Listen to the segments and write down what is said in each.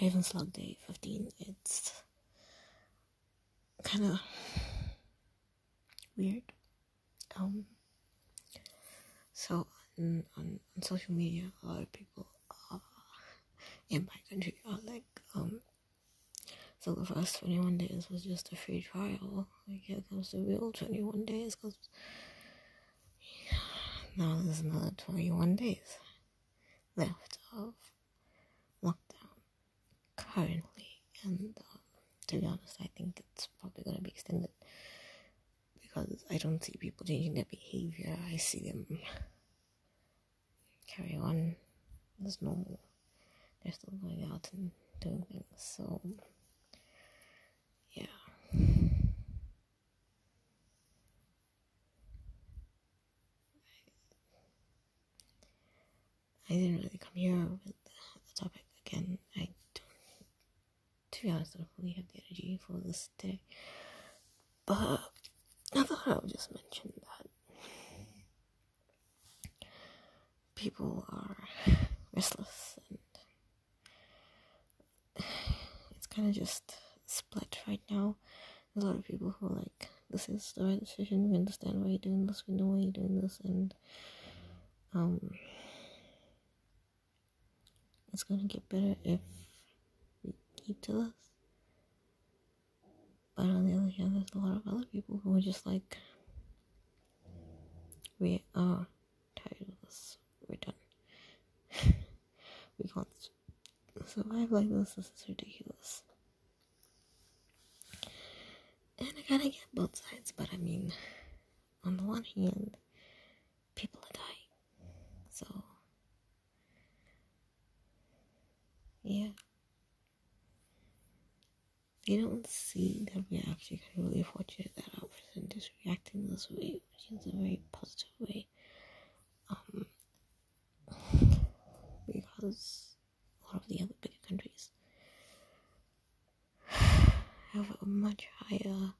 Ravens Log Day 15. It's kind of weird. Um, so on, on, on social media, a lot of people uh, in my country are like, um, so the first 21 days was just a free trial. Like, here comes the real 21 days, because now there's another 21 days left of lockdown currently. And um, to be honest, I think it's probably going to be extended because I don't see people changing their behavior. I see them carry on as normal. They're still going out and doing things. So, yeah. I didn't really come here with the, topic again. To be honest, I don't really have the energy for this today. But I thought I would just mention that people are restless and it's kind of just split right now. There's a lot of people who are like, this is the right decision, we understand why you're doing this, we know why you're doing this, and um, it's gonna get better if to this. But on the other hand, there's a lot of other people who are just like, we are tired of this. We're done. we can't survive like this. This is ridiculous. And I kind of get both sides, but I mean, on the one hand, people are dying. So, yeah you don't see actually kind of really fortunate that our president is reacting this way, which is a very positive way. Um, because a lot of the other bigger countries have a much higher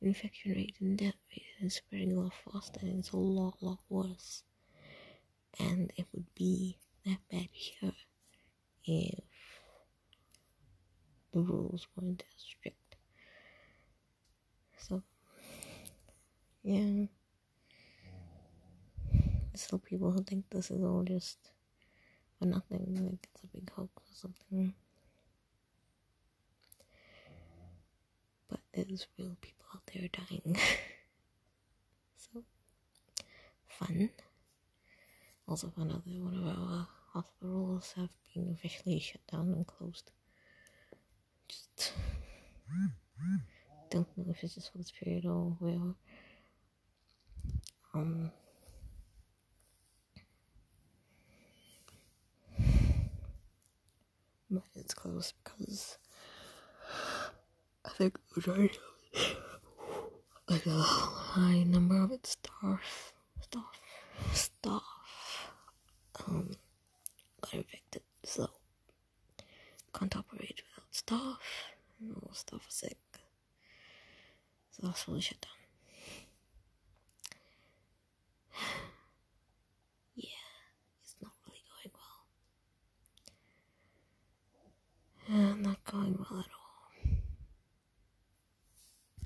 infection rate and death rate and spreading a lot faster and it's a lot, lot worse. And it would be that bad here if the rules weren't as strict. So, yeah. Still, people who think this is all just for nothing, like it's a big hoax or something. But there's real people out there dying. so, fun. Also, that one of our hospitals have been officially shut down and closed just don't know if it's just for this period or whatever. Um, but it's close because I think the majority like a high number of its staff, staff, staff, um, got infected, so can't operate stuff no stuff was sick. So that's all the shut down. yeah, it's not really going well. Yeah, not going well at all.